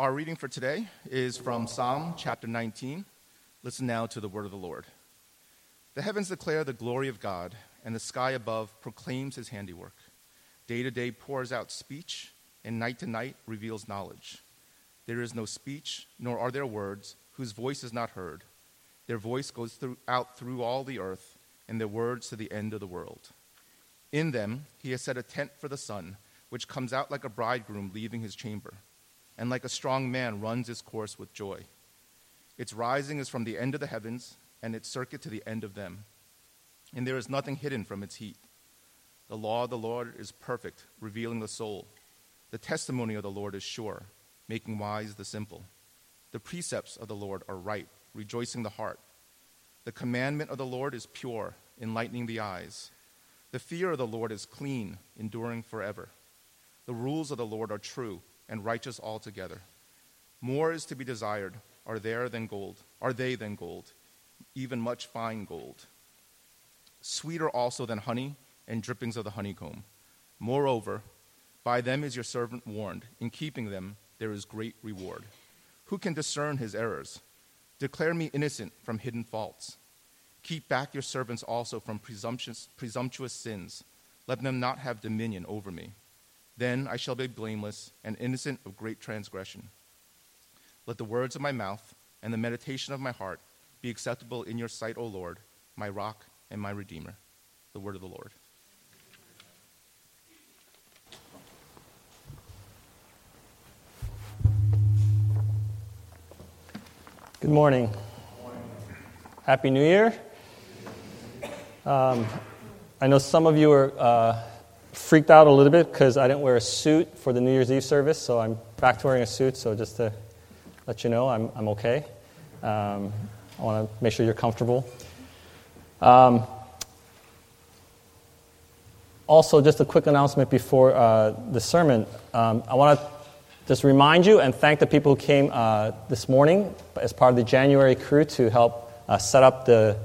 Our reading for today is from Psalm chapter 19. Listen now to the word of the Lord. The heavens declare the glory of God, and the sky above proclaims his handiwork. Day to day pours out speech, and night to night reveals knowledge. There is no speech, nor are there words, whose voice is not heard. Their voice goes through, out through all the earth, and their words to the end of the world. In them he has set a tent for the sun, which comes out like a bridegroom leaving his chamber, and like a strong man runs his course with joy. Its rising is from the end of the heavens, and its circuit to the end of them. And there is nothing hidden from its heat. The law of the Lord is perfect, revealing the soul. The testimony of the Lord is sure, making wise the simple. The precepts of the Lord are right rejoicing the heart. The commandment of the Lord is pure, enlightening the eyes. The fear of the Lord is clean, enduring forever. The rules of the Lord are true and righteous altogether. More is to be desired are there than gold, are they than gold, even much fine gold. Sweeter also than honey and drippings of the honeycomb. Moreover, by them is your servant warned. In keeping them, there is great reward. Who can discern his errors? Declare me innocent from hidden faults. Keep back your servants also from presumptuous, presumptuous sins. Let them not have dominion over me. Then I shall be blameless and innocent of great transgression. Let the words of my mouth and the meditation of my heart be acceptable in your sight, O Lord, my rock and my redeemer. The word of the Lord. Good morning. Happy New Year. Um, I know some of you are uh, freaked out a little bit because I didn't wear a suit for the New Year's Eve service, so I'm back to wearing a suit. So just to let you know, I'm, I'm okay. Um, I want to make sure you're comfortable. Um, also, just a quick announcement before uh, the sermon. Um, I want to just remind you and thank the people who came uh, this morning as part of the January crew to help uh, set up the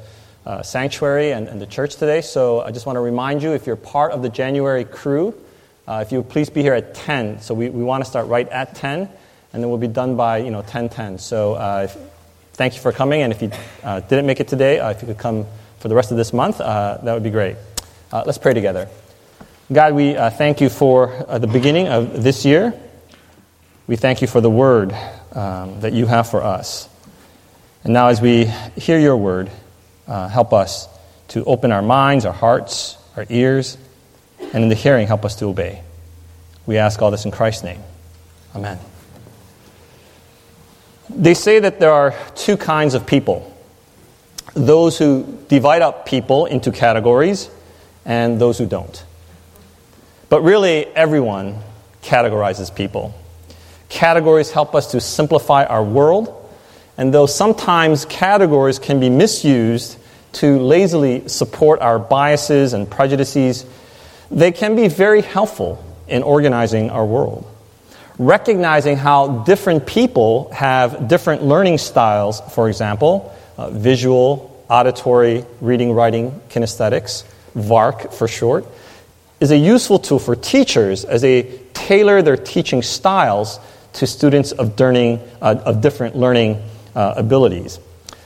uh, sanctuary and, and, the church today. So I just want to remind you if you're part of the January crew, uh, if you please be here at 10. So we, we want to start right at 10, and then we'll be done by you know 10 10. So uh, if, thank you for coming, and if you uh, didn't make it today, if you could come for the rest of this month, that would be great. let's pray together. God, we thank you for the beginning of this year. We thank you for the word um, that you have for us. And now, as we hear your word, uh, help us to open our minds, our hearts, our ears, and in the hearing, help us to obey. We ask all this in Christ's name. Amen. They say that there are two kinds of people those who divide up people into categories, and those who don't. But really, everyone categorizes people. Categories help us to simplify our world, and though sometimes categories can be misused to lazily support our biases and prejudices, they can be very helpful in organizing our world. Recognizing how different people have different learning styles, for example, uh, visual, auditory, reading, writing, kinesthetics, VARK for short, is a useful tool for teachers as they tailor their teaching styles to students of, learning, uh, of different learning abilities.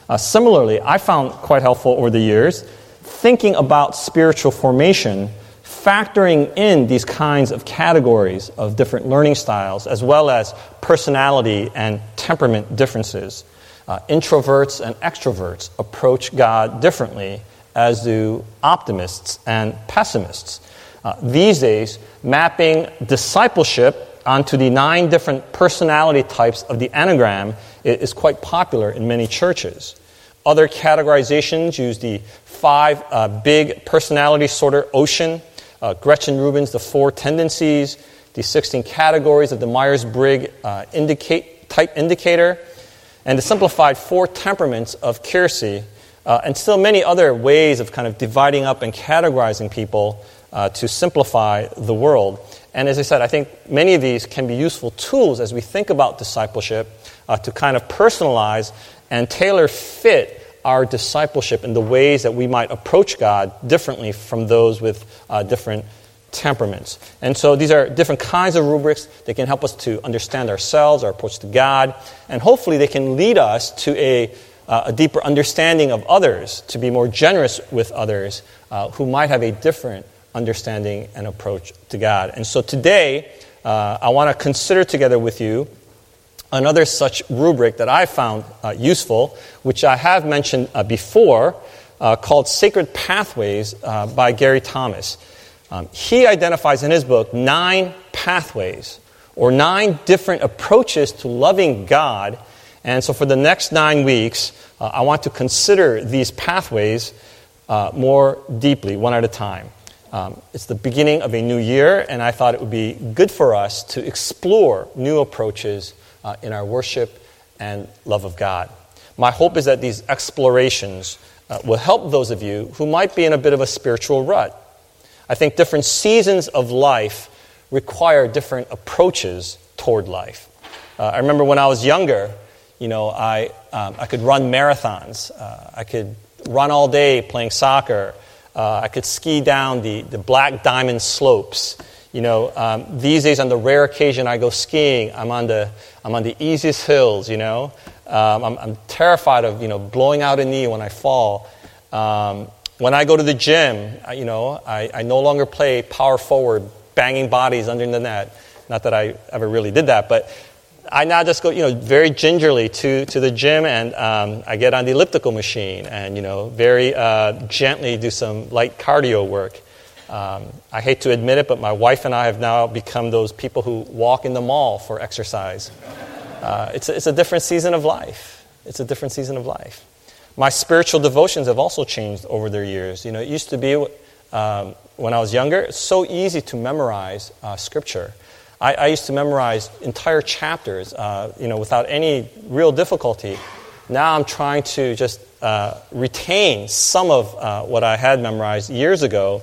Uh, similarly, I found quite helpful over the years thinking about spiritual formation, factoring in these kinds of categories of different learning styles, as well as personality and temperament differences. Uh, introverts and extroverts approach God differently, as do optimists and pessimists. Uh, these days, mapping discipleship onto the nine different personality types of the Enneagram is quite popular in many churches. Other categorizations use the five uh, big personality sorter ocean, uh, Gretchen Rubin's The Four Tendencies, the 16 categories of the Myers Briggs uh, indicate, type indicator, and the simplified four temperaments of Keirsey, uh, and still many other ways of kind of dividing up and categorizing people uh, to simplify the world. And as I said, I think many of these can be useful tools as we think about discipleship uh, to kind of personalize and tailor fit our discipleship in the ways that we might approach God differently from those with uh, different temperaments. And so these are different kinds of rubrics. that can help us to understand ourselves, our approach to God, and hopefully they can lead us to a, uh, a deeper understanding of others, to be more generous with others uh, who might have a different understanding and approach to God. And so today, uh, I want to consider together with you another such rubric that I found uh, useful, which I have mentioned uh, before, uh, called Sacred Pathways by Gary Thomas. Um, he identifies in his book nine pathways or nine different approaches to loving God. And so for the next nine weeks, uh, I want to consider these pathways uh, more deeply, one at a time. Um, it's the beginning of a new year, and I thought it would be good for us to explore new approaches uh, in our worship and love of God. My hope is that these explorations uh, will help those of you who might be in a bit of a spiritual rut I think different seasons of life require different approaches toward life. Uh, I remember when I was younger, you know, I, um, I could run marathons. Uh, I could run all day playing soccer. Uh, I could ski down the, the black diamond slopes. You know, um, these days on the rare occasion I go skiing, I'm on the, I'm on the easiest hills, you know. Um, I'm, I'm, terrified of, you know, blowing out a knee when I fall. Um, when I go to the gym, you know, I, I no longer play power forward, banging bodies under the net. Not that I ever really did that, but I now just go, you know, very gingerly to, to the gym and um, I get on the elliptical machine and, you know, very uh, gently do some light cardio work. Um, I hate to admit it, but my wife and I have now become those people who walk in the mall for exercise. Uh, it's, a, it's a different season of life. It's a different season of life. My spiritual devotions have also changed over the years. You know, it used to be um, when I was younger, it's so easy to memorize uh, scripture. I, I, used to memorize entire chapters, uh, you know, without any real difficulty. Now I'm trying to just uh, retain some of uh, what I had memorized years ago,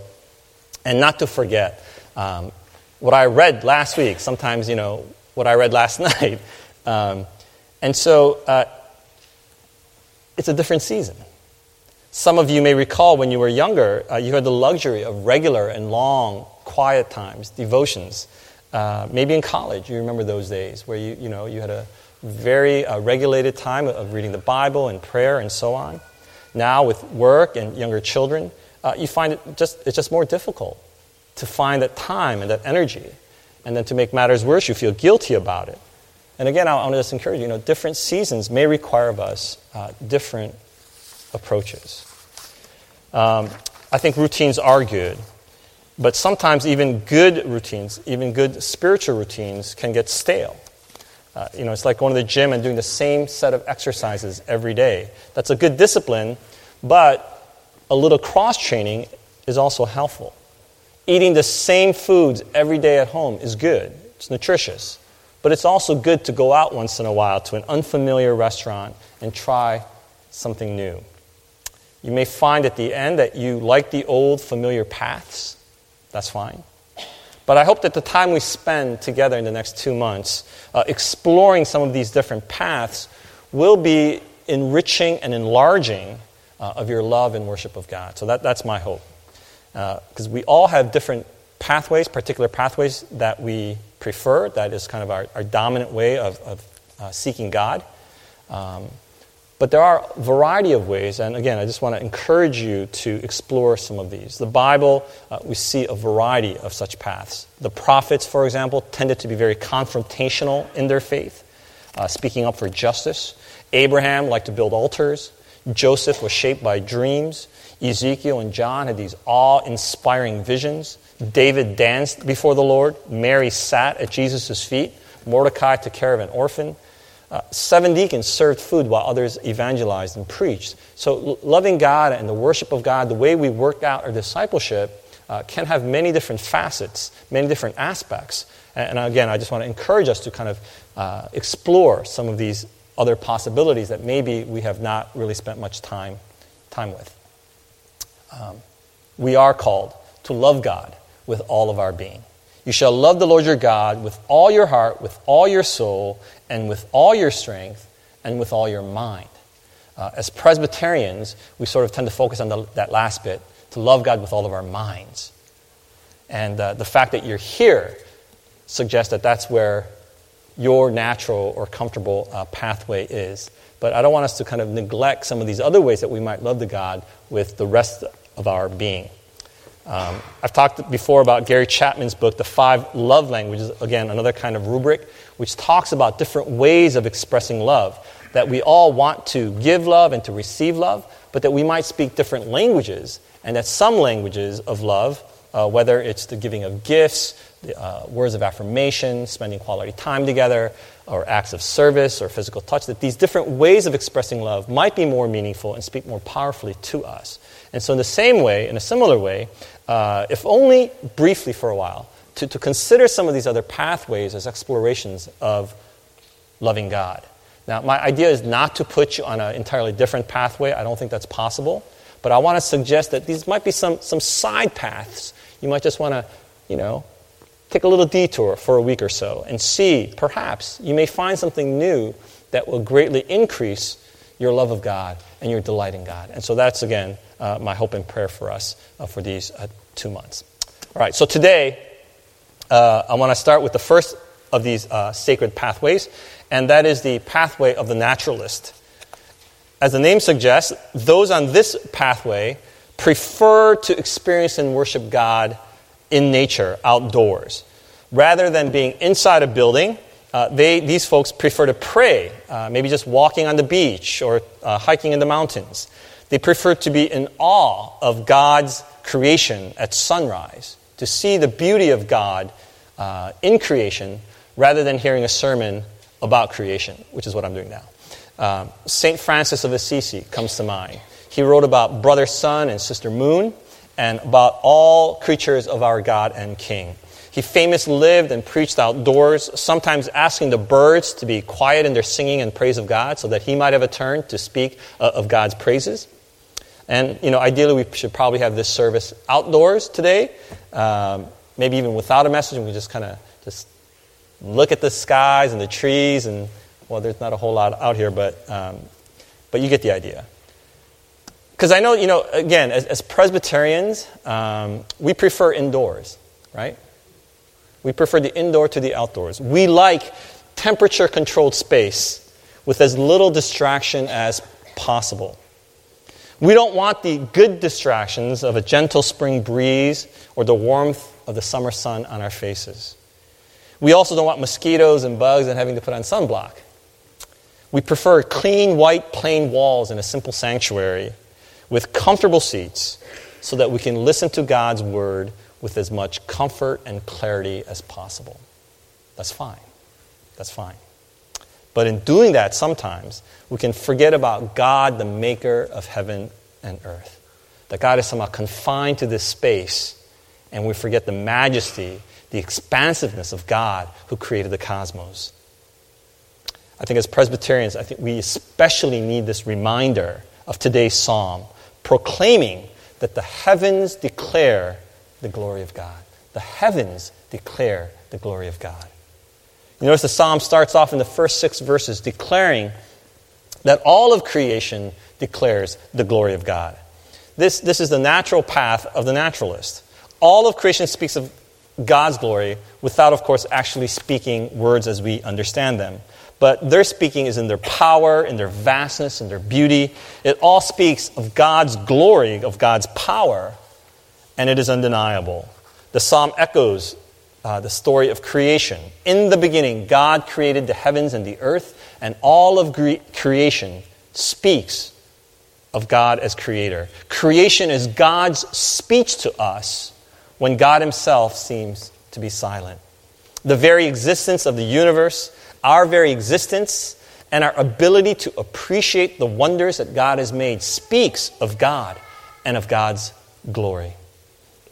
and not to forget um, what I read last week. Sometimes, you know, what I read last night. Um, and so uh, it's a different season. Some of you may recall when you were younger, uh, you had the luxury of regular and long, quiet times, devotions. Uh, maybe in college, you remember those days where you, you, know, you had a very uh, regulated time of reading the Bible and prayer and so on. Now, with work and younger children, uh, you find it just, it's just more difficult to find that time and that energy. And then to make matters worse, you feel guilty about it. And again, I want to just encourage you, you know, different seasons may require of us uh, different approaches. Um, I think routines are good, but sometimes even good routines, even good spiritual routines, can get stale. Uh, you know, it's like going to the gym and doing the same set of exercises every day. That's a good discipline, but a little cross training is also helpful. Eating the same foods every day at home is good, it's nutritious. But it's also good to go out once in a while to an unfamiliar restaurant and try something new. You may find at the end that you like the old familiar paths. That's fine. But I hope that the time we spend together in the next two months uh, exploring some of these different paths will be enriching and enlarging uh, of your love and worship of God. So that, that's my hope. Because uh, we all have different pathways, particular pathways that we prefer. That is kind of our, our dominant way of, of uh, seeking God. Um, but there are a variety of ways, and again, I just want to encourage you to explore some of these. The Bible, uh, we see a variety of such paths. The prophets, for example, tended to be very confrontational in their faith, uh, speaking up for justice. Abraham liked to build altars. Joseph was shaped by dreams. Ezekiel and John had these awe inspiring visions. David danced before the Lord. Mary sat at Jesus' feet. Mordecai took care of an orphan. Uh, seven deacons served food while others evangelized and preached. So, loving God and the worship of God, the way we work out our discipleship, uh, can have many different facets, many different aspects. And, and again, I just want to encourage us to kind of uh, explore some of these other possibilities that maybe we have not really spent much time, time with. Um, we are called to love God with all of our being. You shall love the Lord your God with all your heart, with all your soul, and with all your strength, and with all your mind. Uh, as Presbyterians, we sort of tend to focus on the, that last bit to love God with all of our minds. And uh, the fact that you're here suggests that that's where your natural or comfortable uh, pathway is. But I don't want us to kind of neglect some of these other ways that we might love the God with the rest of our being. Um, I've talked before about Gary Chapman's book, The Five Love Languages, again, another kind of rubric, which talks about different ways of expressing love. That we all want to give love and to receive love, but that we might speak different languages, and that some languages of love, uh, whether it's the giving of gifts, the, uh, words of affirmation, spending quality time together, or acts of service or physical touch, that these different ways of expressing love might be more meaningful and speak more powerfully to us. And so, in the same way, in a similar way, uh, if only briefly for a while, to, to consider some of these other pathways as explorations of loving God. Now, my idea is not to put you on an entirely different pathway. I don't think that's possible. But I want to suggest that these might be some, some side paths. You might just want to, you know, take a little detour for a week or so and see, perhaps, you may find something new that will greatly increase your love of God and your delight in God. And so that's, again, uh, my hope and prayer for us uh, for these uh, two months. All right, so today uh, I want to start with the first of these uh, sacred pathways, and that is the pathway of the naturalist. As the name suggests, those on this pathway prefer to experience and worship God in nature, outdoors. Rather than being inside a building, uh, they, these folks prefer to pray, uh, maybe just walking on the beach or uh, hiking in the mountains. They prefer to be in awe of God's creation at sunrise, to see the beauty of God uh, in creation rather than hearing a sermon about creation, which is what I'm doing now. Um, St. Francis of Assisi comes to mind. He wrote about brother sun and sister moon and about all creatures of our God and King. He famously lived and preached outdoors, sometimes asking the birds to be quiet in their singing and praise of God so that he might have a turn to speak uh, of God's praises. And, you know, ideally we should probably have this service outdoors today, um, maybe even without a message, and we just kind of just look at the skies and the trees, and, well, there's not a whole lot out here, but, um, but you get the idea. Because I know, you know, again, as, as Presbyterians, um, we prefer indoors, right? We prefer the indoor to the outdoors. We like temperature controlled space with as little distraction as possible. We don't want the good distractions of a gentle spring breeze or the warmth of the summer sun on our faces. We also don't want mosquitoes and bugs and having to put on sunblock. We prefer clean, white, plain walls in a simple sanctuary with comfortable seats so that we can listen to God's word with as much comfort and clarity as possible. That's fine. That's fine. But in doing that, sometimes we can forget about God, the maker of heaven and earth. That God is somehow confined to this space, and we forget the majesty, the expansiveness of God who created the cosmos. I think as Presbyterians, I think we especially need this reminder of today's psalm, proclaiming that the heavens declare the glory of God. The heavens declare the glory of God. You notice the psalm starts off in the first six verses declaring that all of creation declares the glory of God. This, this is the natural path of the naturalist. All of creation speaks of God's glory without, of course, actually speaking words as we understand them. But their speaking is in their power, in their vastness, in their beauty. It all speaks of God's glory, of God's power, and it is undeniable. The psalm echoes uh, the story of creation. In the beginning, God created the heavens and the earth, and all of creation speaks of God as creator. Creation is God's speech to us when God Himself seems to be silent. The very existence of the universe, our very existence, and our ability to appreciate the wonders that God has made speaks of God and of God's glory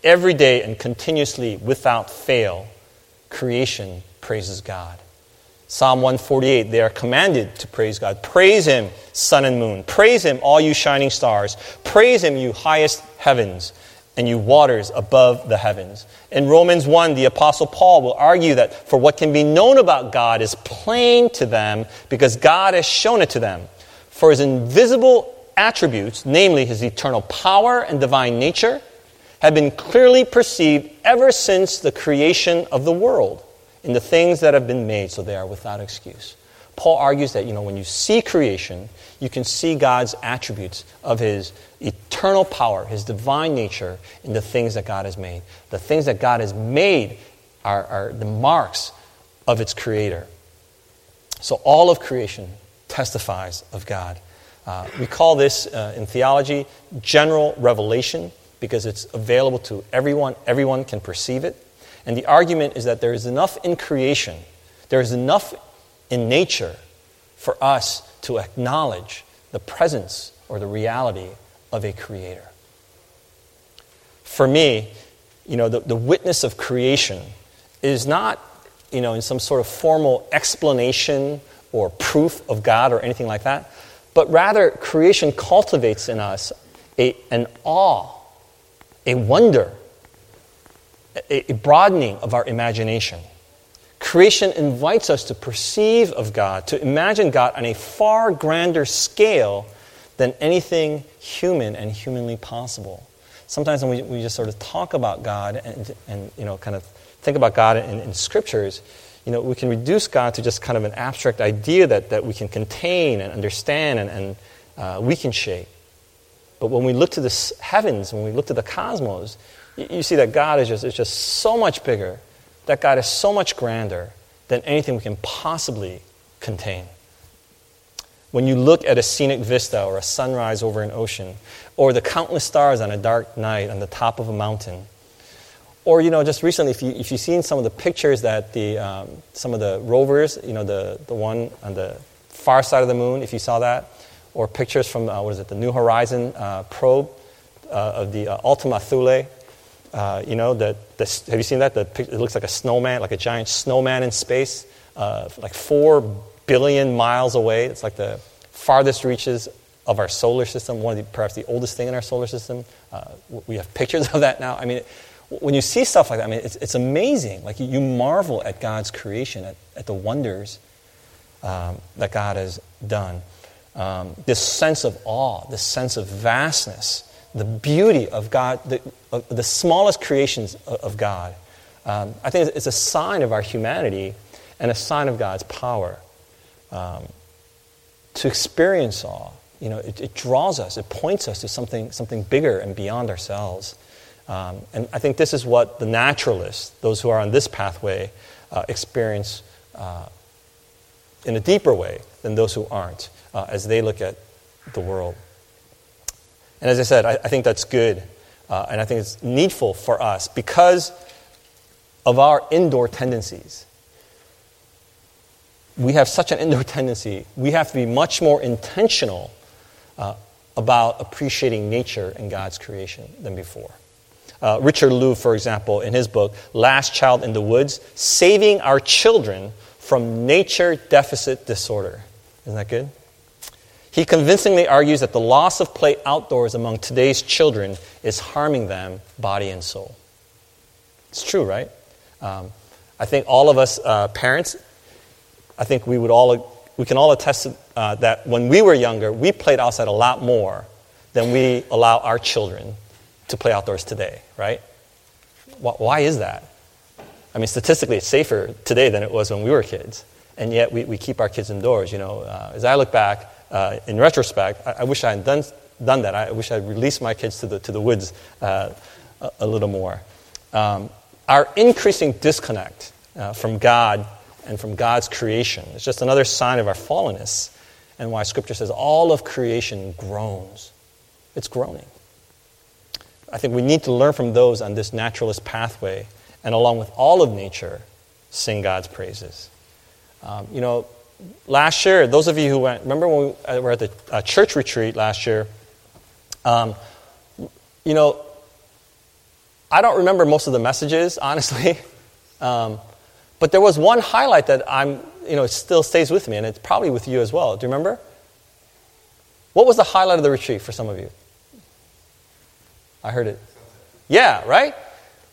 every day and continuously without fail, creation praises God. Psalm 148, they are commanded to praise God. Praise Him, sun and moon. Praise Him, all you shining stars. Praise Him, you highest heavens and you waters above the heavens. In Romans 1, the Apostle Paul will argue that for what can be known about God is plain to them because God has shown it to them. For His invisible attributes, namely His eternal power and divine nature, have been clearly perceived ever since the creation of the world in the things that have been made, so they are without excuse. Paul argues that, you know, when you see creation, you can see God's attributes of his eternal power, his divine nature in the things that God has made. The things that God has made are, are the marks of its creator. So all of creation testifies of God. Uh, we call this uh, in theology general revelation because it's available to everyone. Everyone can perceive it. And the argument is that there is enough in creation, there is enough in nature for us to acknowledge the presence or the reality of a creator. For me, you know, the, the witness of creation is not, you know, in some sort of formal explanation or proof of God or anything like that, but rather creation cultivates in us a, an awe, a wonder, a, a broadening of our imagination. Creation invites us to perceive of God, to imagine God on a far grander scale than anything human and humanly possible. Sometimes when we, we just sort of talk about God and, and you know, kind of think about God in, in scriptures, you know, we can reduce God to just kind of an abstract idea that, that we can contain and understand and, and uh, we can shape. But when we look to the heavens, when we look to the cosmos, you, you see that God is just, is just so much bigger, that God is so much grander than anything we can possibly contain. When you look at a scenic vista or a sunrise over an ocean, or the countless stars on a dark night on the top of a mountain, or, you know, just recently, if, you, if you've seen some of the pictures that the, um, some of the rovers, you know, the, the one on the far side of the moon, if you saw that, or pictures from, uh, what is it, the New Horizon uh, probe uh, of the uh, Ultima Thule, you know, the, the, have you seen that? The, it looks like a snowman, like a giant snowman in space, like four billion miles away. It's like the farthest reaches of our solar system, one of the, perhaps the oldest thing in our solar system. we have pictures of that now. I mean, when you see stuff like that, I mean, it's, it's amazing. Like, you marvel at God's creation, at, at the wonders um, that God has done. Um, this sense of awe, this sense of vastness, the beauty of God, the, the smallest creations of, of God. Um, I think it's a sign of our humanity and a sign of God's power. Um, to experience awe, you know, it, it draws us, it points us to something, something bigger and beyond ourselves. Um, and I think this is what the naturalists, those who are on this pathway, uh, experience uh, in a deeper way than those who aren't uh, as they look at the world. And as I said, I, I think that's good. Uh, and I think it's needful for us because of our indoor tendencies. We have such an indoor tendency, we have to be much more intentional uh, about appreciating nature and God's creation than before. Uh, Richard Louv, for example, in his book, Last Child in the Woods, Saving Our Children from Nature Deficit Disorder. Isn't that good? He convincingly argues that the loss of play outdoors among today's children is harming them body and soul. It's true, right? Um, I think all of us uh, parents, I think we would all, we can all attest to, uh, that when we were younger, we played outside a lot more than we allow our children to play outdoors today, right? Why is that? I mean, statistically, it's safer today than it was when we were kids. And yet, we, we keep our kids indoors. You know, uh, as I look back, uh, in retrospect, I, I, wish I had done, done that. I wish I had released my kids to the, to the woods uh, a, a, little more. Um, our increasing disconnect uh, from God and from God's creation is just another sign of our fallenness and why Scripture says all of creation groans. It's groaning. I think we need to learn from those on this naturalist pathway, and along with all of nature, sing God's praises. Um, you know, last year, those of you who went, remember when we uh, were at the uh, church retreat last year? Um, you know, I don't remember most of the messages, honestly. Um, but there was one highlight that I'm, you know, still stays with me, and it's probably with you as well. Do you remember? What was the highlight of the retreat for some of you? I heard it. Yeah, right?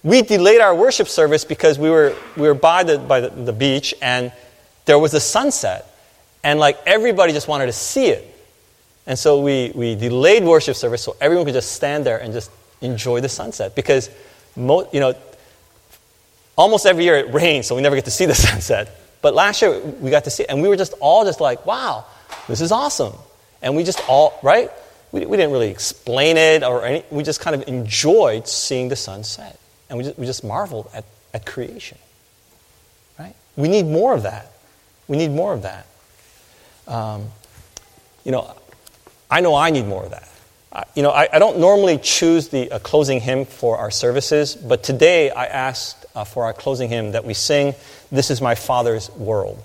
We delayed our worship service because we were, we were by, the, by the, the beach and there was a sunset. And like everybody just wanted to see it. And so we, we delayed worship service so everyone could just stand there and just enjoy the sunset. Because, mo- you know, almost every year it rains, so we never get to see the sunset. But last year we got to see it, and we were just all just like, wow, this is awesome. And we just all, right? We, we didn't really explain it or any, we just kind of enjoyed seeing the sunset. And we just, we just marveled at, at creation. Right? We need more of that. We need more of that. Um, you know, I know I need more of that. Uh, you know, I, I, don't normally choose the uh, closing hymn for our services, but today I asked uh, for our closing hymn that we sing, This is My Father's World.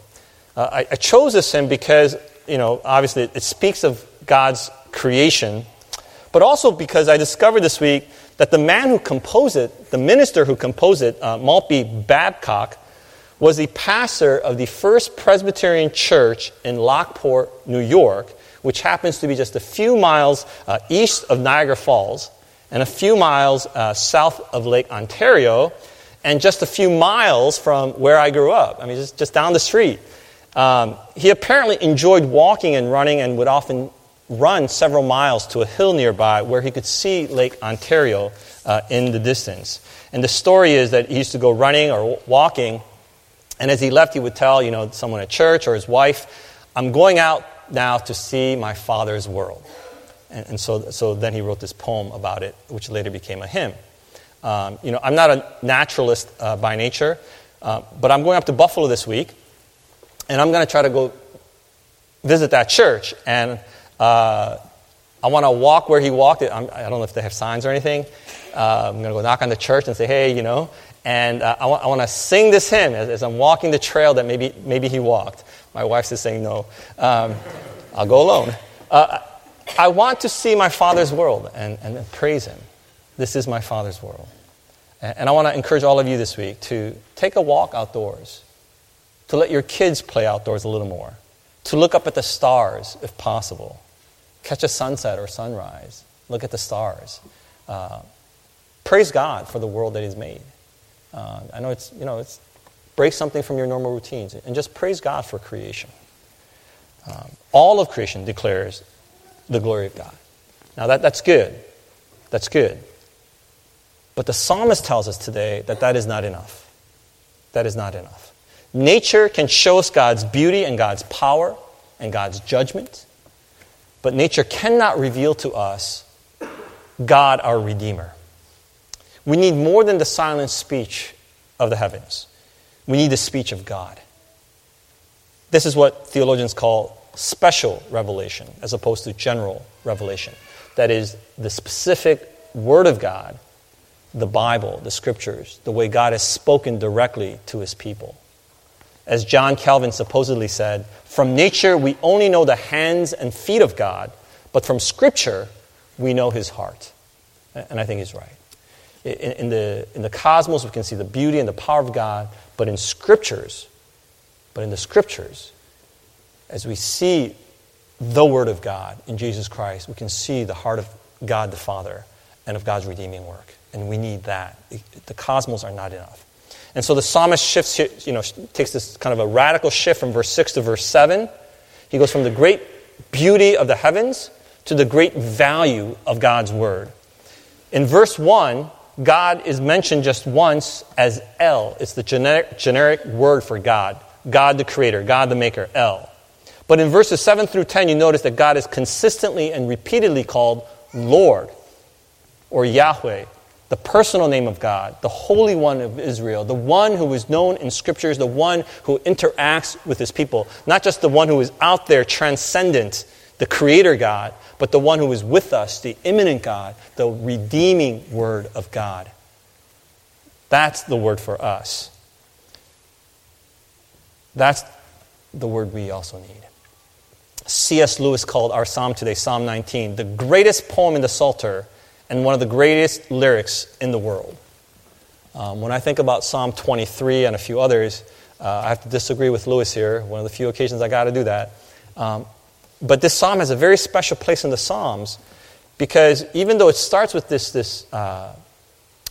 Uh, I, I, chose this hymn because, you know, obviously it, it speaks of God's creation, but also because I discovered this week that the man who composed it, the minister who composed it, uh, Maltby Babcock, was the pastor of the First Presbyterian Church in Lockport, New York, which happens to be just a few miles uh, east of Niagara Falls and a few miles uh, south of Lake Ontario, and just a few miles from where I grew up. I mean, just, just down the street. Um, he apparently enjoyed walking and running and would often run several miles to a hill nearby where he could see Lake Ontario uh, in the distance. And the story is that he used to go running or walking, and as he left, he would tell, you know, someone at church or his wife, I'm going out now to see my father's world. And, and so, so then he wrote this poem about it, which later became a hymn. Um, you know, I'm not a naturalist uh, by nature, uh, but I'm going up to Buffalo this week, and I'm going to try to go visit that church. And uh, I want to walk where he walked. I'm, I do not know if they have signs or anything. Uh, I'm going to go knock on the church and say, hey, you know. And uh, I, want, to sing this hymn as, as, I'm walking the trail that maybe, maybe he walked. My wife's just saying no. Um, I'll go alone. Uh, I want to see my Father's world and, and praise Him. This is my Father's world. And I want to encourage all of you this week to take a walk outdoors, to let your kids play outdoors a little more, to look up at the stars if possible, catch a sunset or sunrise, look at the stars. Uh, praise God for the world that He's made. Uh, I know it's, you know, it's break something from your normal routines, and just praise God for creation. Um, all of creation declares the glory of God. Now, that, that's good. That's good. But the psalmist tells us today that that is not enough. That is not enough. Nature can show us God's beauty and God's power and God's judgment, but nature cannot reveal to us God, our Redeemer. We need more than the silent speech of the heavens. We need the speech of God. This is what theologians call special revelation as opposed to general revelation. That is, the specific Word of God, the Bible, the Scriptures, the way God has spoken directly to His people. As John Calvin supposedly said, from nature we only know the hands and feet of God, but from Scripture we know His heart. And I think he's right. In, in, the, in the cosmos, we can see the beauty and the power of God, but in scriptures, but in the scriptures, as we see the Word of God in Jesus Christ, we can see the heart of God the Father and of God's redeeming work. And we need that. The cosmos are not enough. And so the psalmist shifts, you know, takes this kind of a radical shift from verse 6 to verse 7. He goes from the great beauty of the heavens to the great value of God's Word. In verse 1, God is mentioned just once as El. It's the generic, generic word for God. God the creator, God the maker, El. But in verses 7 through 10, you notice that God is consistently and repeatedly called Lord or Yahweh, the personal name of God, the Holy One of Israel, the one who is known in scriptures, the one who interacts with his people, not just the one who is out there transcendent, the creator God, but the one who is with us, the immanent God, the redeeming word of God. That's the word for us. That's the word we also need. C.S. Lewis called our psalm today, Psalm 19, the greatest poem in the Psalter and one of the greatest lyrics in the world. Um, when I think about Psalm 23 and a few others, uh, I have to disagree with Lewis here. One of the few occasions I got to do that. Um, but this psalm has a very special place in the Psalms because even though it starts with this, this uh,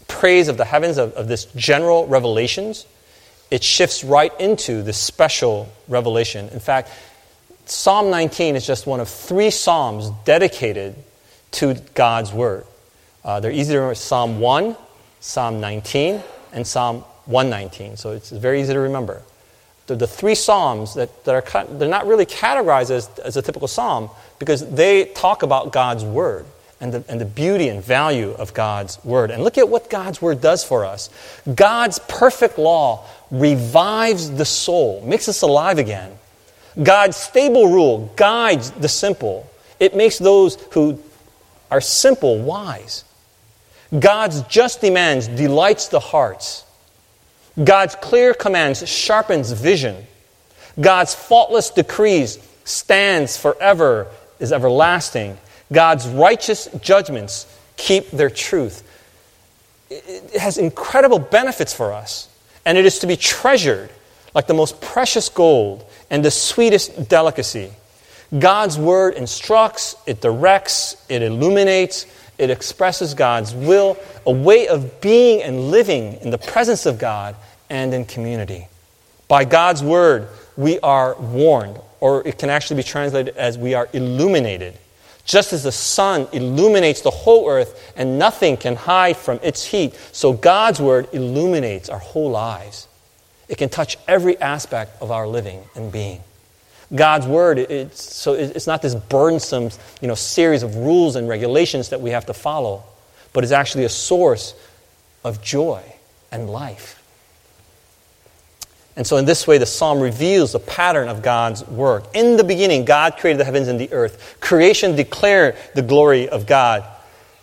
praise of the heavens, of, of this general revelations, it shifts right into this special revelation. In fact, Psalm 19 is just one of three psalms dedicated to God's Word. Uh, they're easy to remember Psalm 1, Psalm 19, and Psalm 119. So it's very easy to remember. The, three Psalms that, that are they're not really categorized as, as a typical Psalm because they talk about God's Word and the, and the beauty and value of God's Word. And look at what God's Word does for us. God's perfect law revives the soul, makes us alive again. God's stable rule guides the simple. It makes those who are simple wise. God's just demands delights the hearts. God's clear commands sharpens vision. God's faultless decrees stands forever, is everlasting. God's righteous judgments keep their truth. It has incredible benefits for us, and it is to be treasured like the most precious gold and the sweetest delicacy. God's word instructs, it directs, it illuminates, it expresses God's will, a way of being and living in the presence of God and in community. By God's word, we are warned, or it can actually be translated as we are illuminated. Just as the sun illuminates the whole earth and nothing can hide from its heat, so God's word illuminates our whole lives. It can touch every aspect of our living and being. God's word, it's, so it's not this burdensome you know, series of rules and regulations that we have to follow, but it's actually a source of joy and life. And so, in this way, the psalm reveals the pattern of God's work. In the beginning, God created the heavens and the earth. Creation declared the glory of God.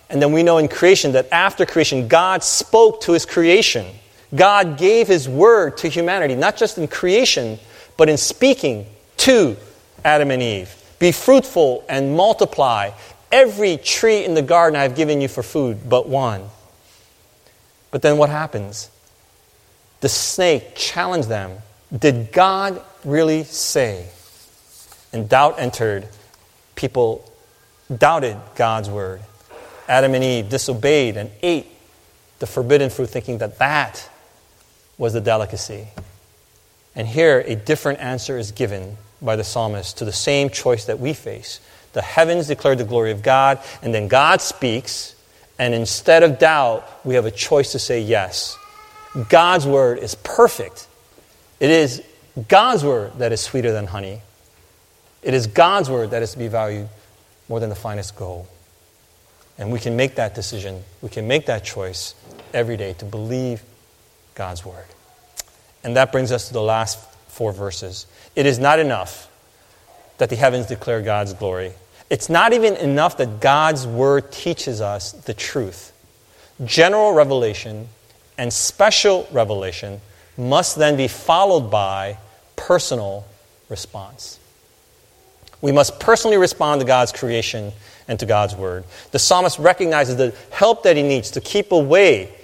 And then we know in creation that after creation, God spoke to his creation. God gave his word to humanity, not just in creation, but in speaking to Adam and Eve. Be fruitful and multiply. Every tree in the garden I have given you for food, but one. But then what happens? The snake challenged them Did God really say? And doubt entered. People doubted God's word. Adam and Eve disobeyed and ate the forbidden fruit, thinking that that was the delicacy. And here, a different answer is given by the psalmist to the same choice that we face. The heavens declare the glory of God, and then God speaks, and instead of doubt, we have a choice to say yes. God's word is perfect. It is God's word that is sweeter than honey. It is God's word that is to be valued more than the finest gold. And we can make that decision, we can make that choice every day to believe God's word. And that brings us to the last four verses. It is not enough that the heavens declare God's glory. It's not even enough that God's word teaches us the truth. General revelation and special revelation must then be followed by personal response. We must personally respond to God's creation and to God's word. The psalmist recognizes the help that he needs to keep away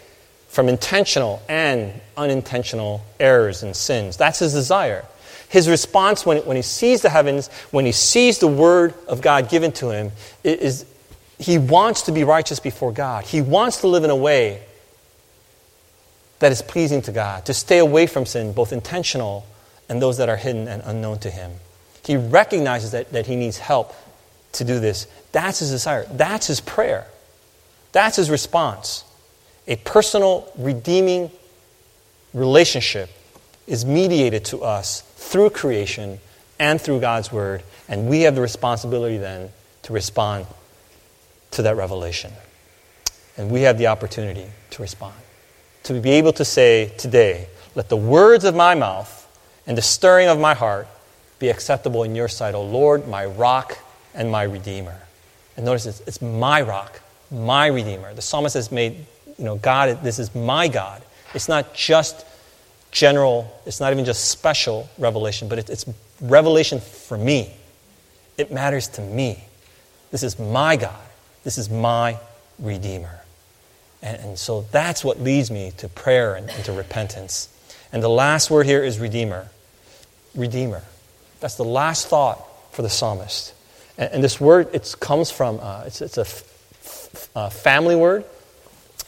from intentional and unintentional errors and sins. That's his desire. His response when, when he sees the heavens, when he sees the word of God given to him, is he wants to be righteous before God. He wants to live in a way that is pleasing to God, to stay away from sin, both intentional and those that are hidden and unknown to him. He recognizes that, that he needs help to do this. That's his desire. That's his prayer. That's his response. A personal, redeeming relationship is mediated to us through creation and through God's Word, and we have the responsibility then to respond to that revelation. And we have the opportunity to respond. To be able to say today, let the words of my mouth and the stirring of my heart be acceptable in your sight, O Lord, my rock and my redeemer. And notice it's, it's my rock, my redeemer. The psalmist has made you know, God, this is my God. It's not just general, it's not even just special revelation, but it's revelation for me. It matters to me. This is my God. This is my Redeemer. And, and so that's what leads me to prayer and, and to repentance. And the last word here is Redeemer. Redeemer. That's the last thought for the psalmist. And, and this word, it comes from, uh, it's, it's a f- f- family word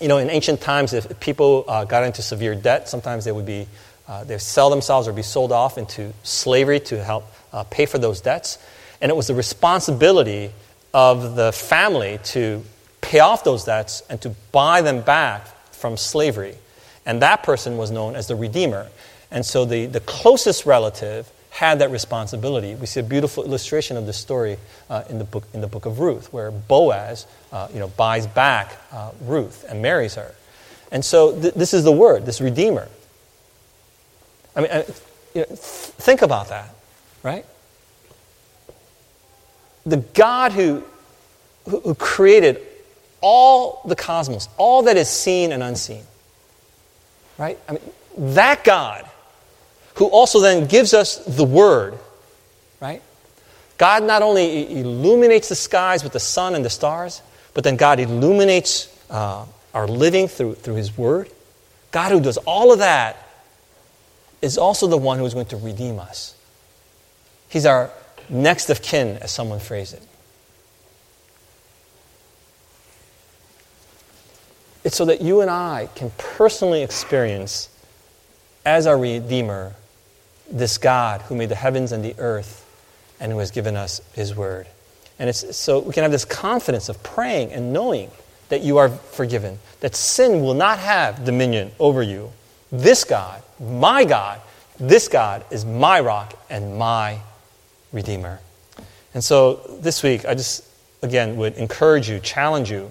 you know, in ancient times, if people uh, got into severe debt, sometimes they would be, uh, they sell themselves or be sold off into slavery to help uh, pay for those debts. And it was the responsibility of the family to pay off those debts and to buy them back from slavery. And that person was known as the Redeemer. And so the, the closest relative had that responsibility. We see a beautiful illustration of this story uh, in, the book, in the book of Ruth, where Boaz uh, you know, buys back uh, Ruth and marries her. And so th- this is the word, this Redeemer. I mean, you know, th- think about that, right? The God who, who, who created all the cosmos, all that is seen and unseen, right? I mean, that God who also then gives us the Word, right? God not only illuminates the skies with the sun and the stars, but then God illuminates uh, our living through, through His Word. God, who does all of that, is also the one who is going to redeem us. He's our next of kin, as someone phrased it. It's so that you and I can personally experience, as our Redeemer, this God who made the heavens and the earth and who has given us His Word. And it's, so we can have this confidence of praying and knowing that you are forgiven, that sin will not have dominion over you. This God, my God, this God is my rock and my Redeemer. And so this week, I just, again, would encourage you, challenge you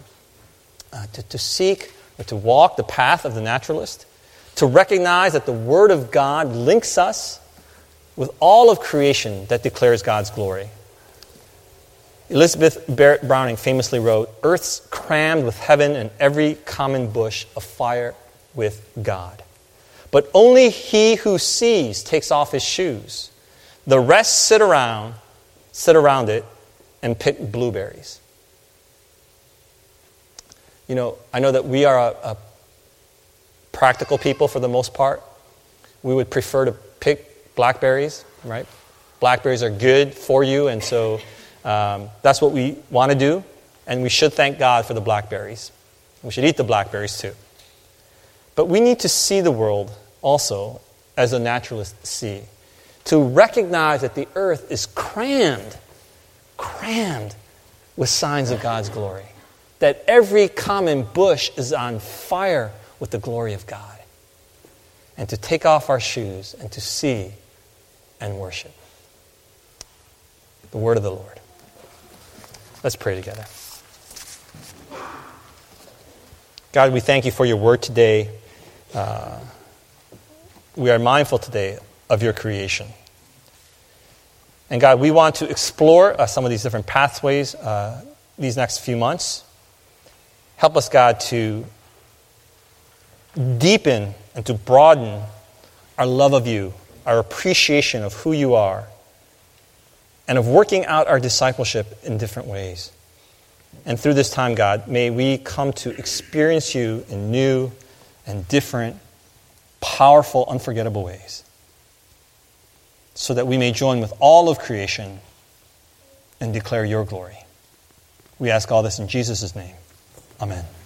uh, to, to seek or to walk the path of the naturalist, to recognize that the Word of God links us with all of creation that declares God's glory. Elizabeth Barrett Browning famously wrote Earth's crammed with heaven and every common bush afire with God. But only he who sees takes off his shoes. The rest sit around, sit around it, and pick blueberries. You know, I know that we are a, a practical people for the most part. We would prefer to pick blackberries, right? Blackberries are good for you, and so um, that's what we want to do, and we should thank God for the blackberries. We should eat the blackberries too. But we need to see the world also as the naturalists see, to recognize that the earth is crammed, crammed with signs of God's glory, that every common bush is on fire with the glory of God, and to take off our shoes and to see and worship. The word of the Lord. Let's pray together. God, we thank you for your word today. Uh, we are mindful today of your creation. And God, we want to explore uh, some of these different pathways uh, these next few months. Help us, God, to deepen and to broaden our love of you our appreciation of who you are, and of working out our discipleship in different ways. And through this time, God, may we come to experience you in new and different, powerful, unforgettable ways, so that we may join with all of creation and declare your glory. We ask all this in Jesus' name. Amen.